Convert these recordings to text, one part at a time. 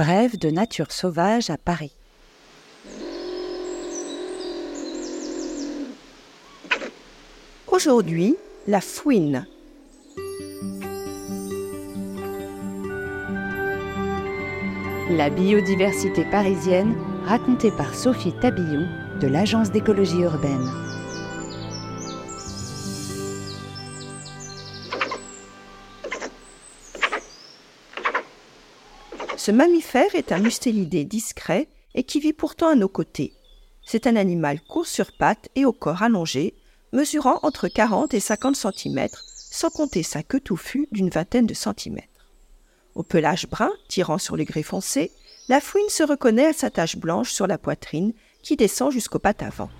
Brève de nature sauvage à Paris. Aujourd'hui, la fouine. La biodiversité parisienne racontée par Sophie Tabillon de l'Agence d'écologie urbaine. Ce mammifère est un mustélidé discret et qui vit pourtant à nos côtés. C'est un animal court sur pattes et au corps allongé, mesurant entre 40 et 50 cm, sans compter sa queue touffue d'une vingtaine de centimètres. Au pelage brun, tirant sur les gris foncés, la fouine se reconnaît à sa tache blanche sur la poitrine qui descend jusqu'aux pattes avant.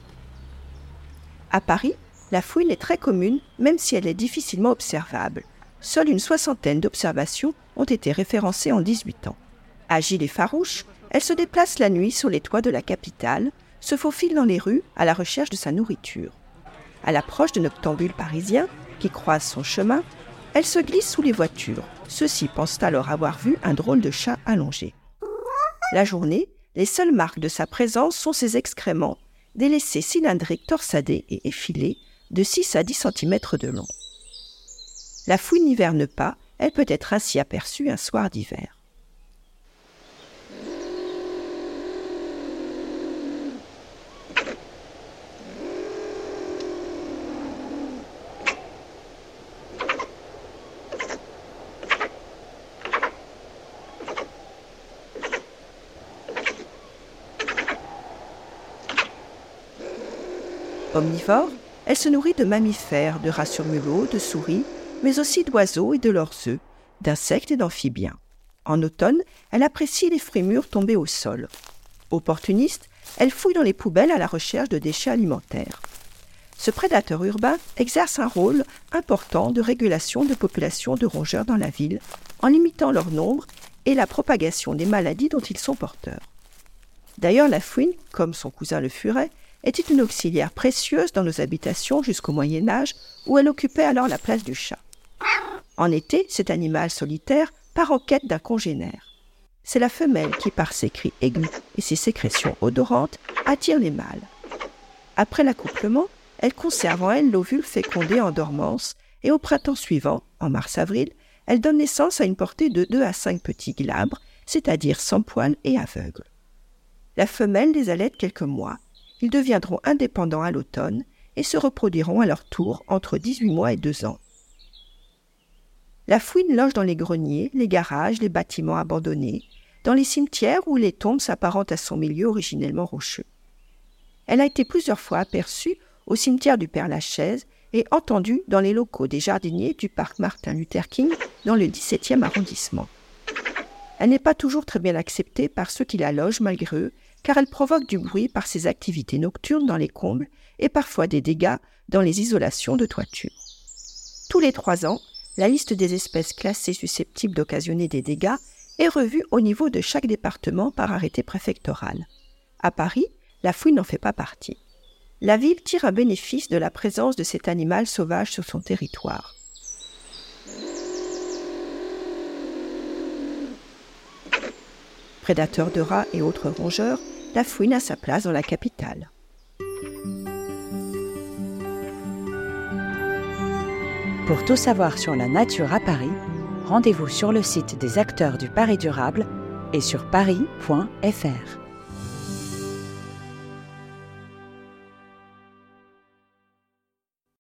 À Paris, la fouine est très commune, même si elle est difficilement observable. Seule une soixantaine d'observations ont été référencées en 18 ans. Agile et farouche, elle se déplace la nuit sur les toits de la capitale, se faufile dans les rues à la recherche de sa nourriture. À l'approche de noctambules parisiens qui croisent son chemin, elle se glisse sous les voitures. Ceux-ci pensent alors avoir vu un drôle de chat allongé. La journée, les seules marques de sa présence sont ses excréments, délaissés cylindriques torsadés et effilés de 6 à 10 cm de long. La fouine n'hiverne pas, elle peut être ainsi aperçue un soir d'hiver. Omnivore, elle se nourrit de mammifères, de rats de souris, mais aussi d'oiseaux et de leurs œufs, d'insectes et d'amphibiens. En automne, elle apprécie les fruits mûrs tombés au sol. Opportuniste, elle fouille dans les poubelles à la recherche de déchets alimentaires. Ce prédateur urbain exerce un rôle important de régulation de populations de rongeurs dans la ville, en limitant leur nombre et la propagation des maladies dont ils sont porteurs. D'ailleurs, la fouine, comme son cousin le furet, était une auxiliaire précieuse dans nos habitations jusqu'au Moyen Âge, où elle occupait alors la place du chat. En été, cet animal solitaire part en quête d'un congénère. C'est la femelle qui, par ses cris aigus et ses sécrétions odorantes, attire les mâles. Après l'accouplement, elle conserve en elle l'ovule fécondé en dormance, et au printemps suivant, en mars-avril, elle donne naissance à une portée de 2 à 5 petits glabres, c'est-à-dire sans poils et aveugles. La femelle les allaite quelques mois, ils deviendront indépendants à l'automne et se reproduiront à leur tour entre 18 mois et 2 ans. La fouine loge dans les greniers, les garages, les bâtiments abandonnés, dans les cimetières où les tombes s'apparentent à son milieu originellement rocheux. Elle a été plusieurs fois aperçue au cimetière du Père-Lachaise et entendue dans les locaux des jardiniers du parc Martin Luther King dans le 17e arrondissement. Elle n'est pas toujours très bien acceptée par ceux qui la logent malgré eux car elle provoque du bruit par ses activités nocturnes dans les combles et parfois des dégâts dans les isolations de toiture. Tous les trois ans, la liste des espèces classées susceptibles d'occasionner des dégâts est revue au niveau de chaque département par arrêté préfectoral. À Paris, la fouille n'en fait pas partie. La ville tire un bénéfice de la présence de cet animal sauvage sur son territoire. Prédateur de rats et autres rongeurs, la fouine a sa place dans la capitale. Pour tout savoir sur la nature à Paris, rendez-vous sur le site des acteurs du Paris durable et sur paris.fr.